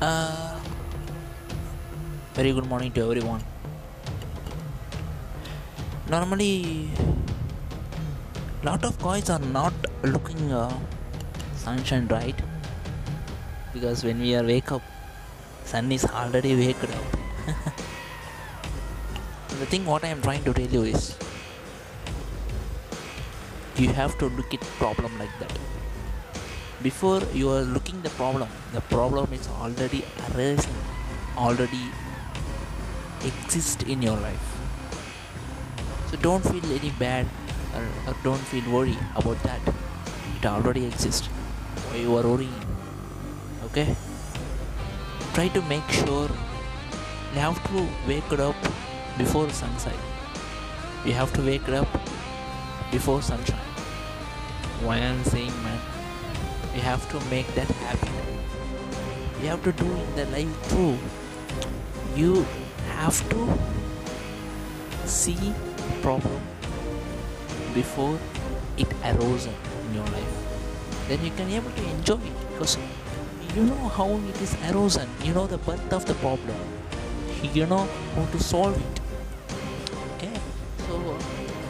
Uh, very good morning to everyone. Normally, lot of guys are not looking uh, sunshine right because when we are wake up, sun is already waked up. the thing what I am trying to tell you is, you have to look at problem like that before you are looking the problem. The problem is already arising already exist in your life. So don't feel any bad or, or don't feel worry about that. It already exists. Why you are worrying? Okay? Try to make sure you have to wake up before sunset. You have to wake up before sunshine. Why i'm saying man you have to make that happen. You have to do in the life too you have to see problem before it arose in your life. Then you can able to enjoy it because you know how it is arisen. You know the birth of the problem. You know how to solve it. Okay? So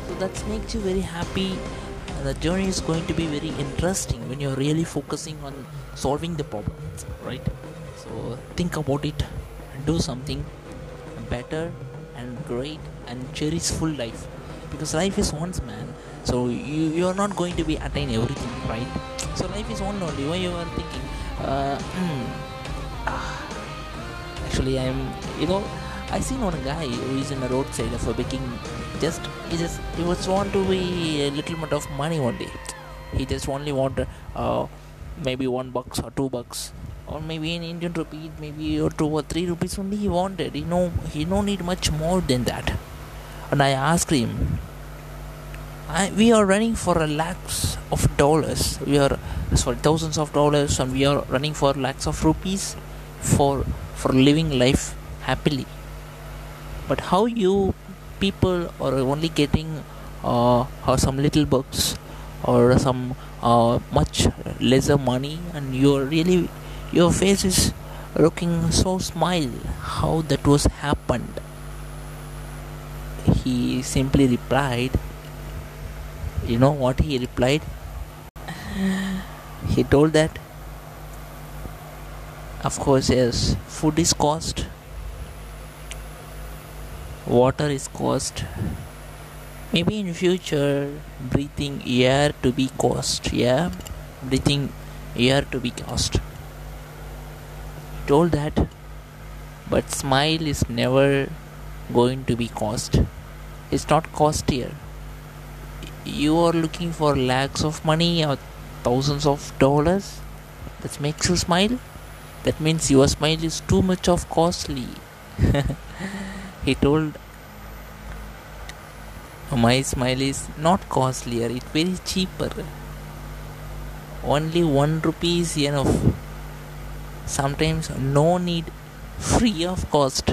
so that makes you very happy the journey is going to be very interesting when you're really focusing on solving the problems right? So think about it and do something better and great and cherish full life. Because life is once man. So you you're not going to be attain everything right? So life is one only why you are thinking uh, hmm, ah, actually i'm you know i seen one guy who is in the roadside a baking. Just he just he was want to be a little bit of money one day. He just only want uh, maybe one bucks or two bucks. Or maybe in indian rupee maybe or two or three rupees only he wanted. You know he no need much more than that. And i asked him I, we are running for a lakhs of dollars. We are sorry thousands of dollars and we are running for lakhs of rupees for for living life happily but how you people are only getting uh, some little bucks or some uh, much lesser money and you're really your face is looking so smile how that was happened? He simply replied you know what he replied? He told that of course yes food is cost water is cost maybe in future breathing air to be cost yeah breathing air to be cost told that but smile is never going to be cost it's not cost here. You are looking for lakhs of money or thousands of dollars. That makes you smile. That means your smile is too much of costly he told my smile is not costlier it's very cheaper. Only one rupee is enough. Sometimes no need. Free of cost.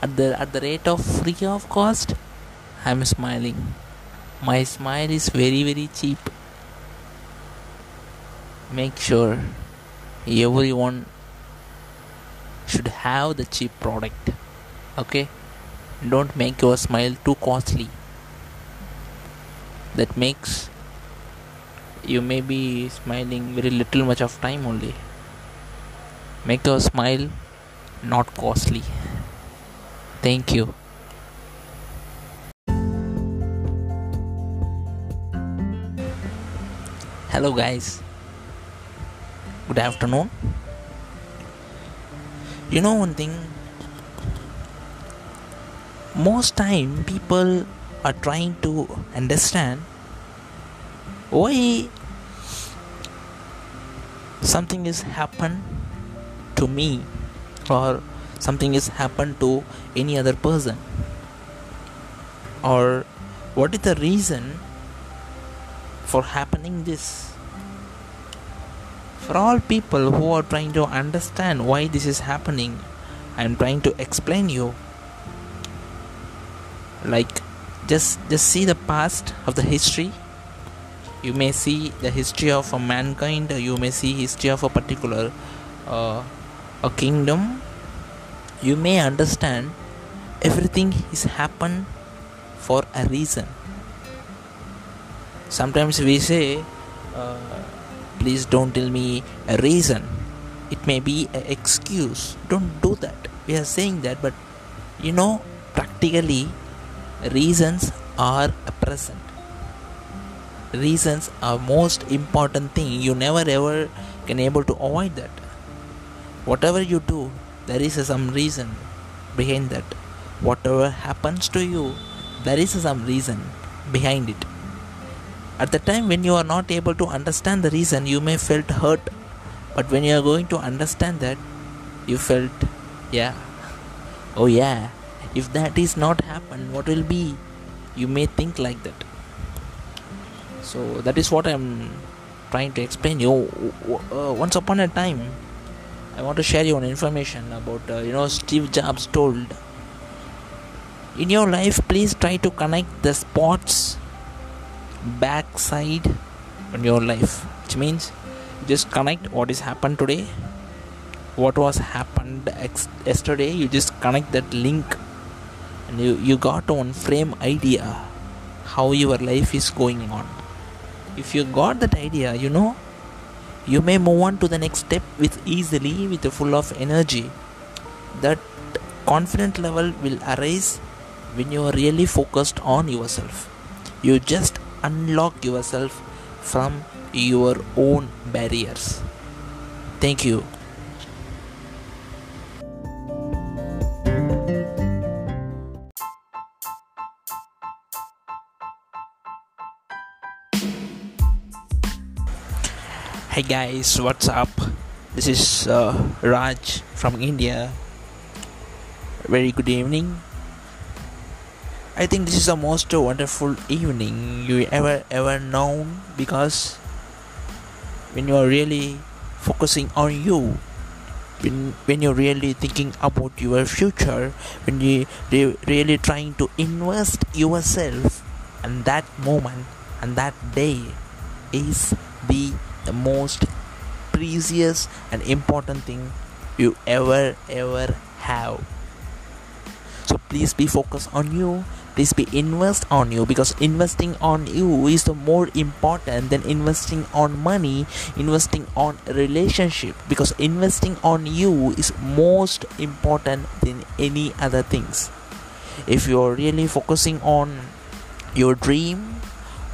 At the at the rate of free of cost i'm smiling. My smile is very very cheap. Make sure everyone should have the cheap product okay don't make your smile too costly. That makes you may be smiling very little much of time only. Make your smile not costly. Thank you. Hello guys. Good afternoon. You know one thing most time people are trying to understand why something is happened to me or something is happened to any other person or what is the reason for happening this. For all people who are trying to understand why this is happening i'm trying to explain you like just just see the past of the history you may see the history of a mankind you may see history of a particular uh, a kingdom, you may understand everything is happened for a reason. Sometimes we say, uh, please don't tell me a reason. It may be an excuse. Don't do that. We are saying that, but you know, practically, reasons are present. Reasons are most important thing. You never ever can able to avoid that. Whatever you do there is some reason behind that. Whatever happens to you there is some reason behind it. At the time when you are not able to understand the reason you may felt hurt. But when you are going to understand that you felt yeah. Oh yeah if that is not happen what will be? You may think like that. So that is what i'm trying to explain. You uh, once upon a time i want to share you one information about uh, you know steve jobs told in your life please try to connect the spots backside on your life. Which means just connect what is happened today what was happened ex- yesterday you just connect that link and you, you got one frame idea how your life is going on. If you got that idea you know you may move on to the next step with easily with a full of energy. That confident level will arise when you are really focused on yourself. You just unlock yourself from your own barriers. Thank you Hey guys, what's up? This is uh, Raj from India. Very good evening. I think this is the most wonderful evening you ever ever known because when you are really focusing on you, when when you're really thinking about your future, when you re- really trying to invest yourself, and that moment and that day is the the most precious and important thing you ever ever have. So please be focused on you. Please be invest on you because investing on you is the more important than investing on money investing on relationship because investing on you is most important than any other things. If you're really focusing on your dream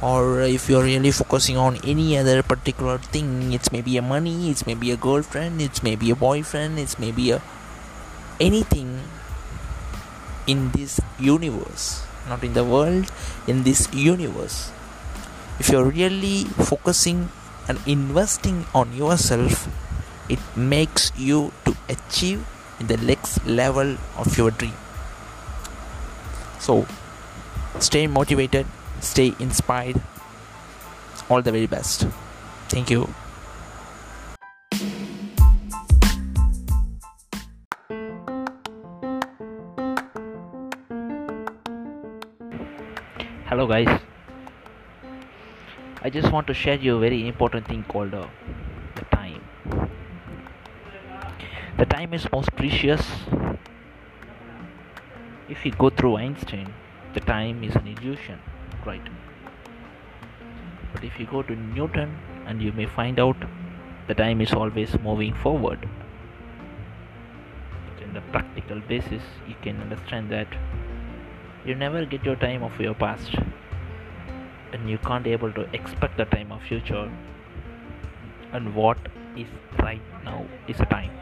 or if you're really focusing on any other particular thing it's maybe a money it's maybe a girlfriend it's maybe a boyfriend it's maybe a anything in this universe not in the world in this universe. If you're really focusing and investing on yourself it makes you to achieve the next level of your dream. So stay motivated stay inspired. All the very best. Thank you. Hello, guys. I just want to share you a very important thing called uh, the time. The time is most precious. If you go through Einstein, the time is an illusion right. But if you go to newton and you may find out the time is always moving forward but in the practical basis you can understand that you never get your time of your past and you can't able to expect the time of future. And what is right now is a time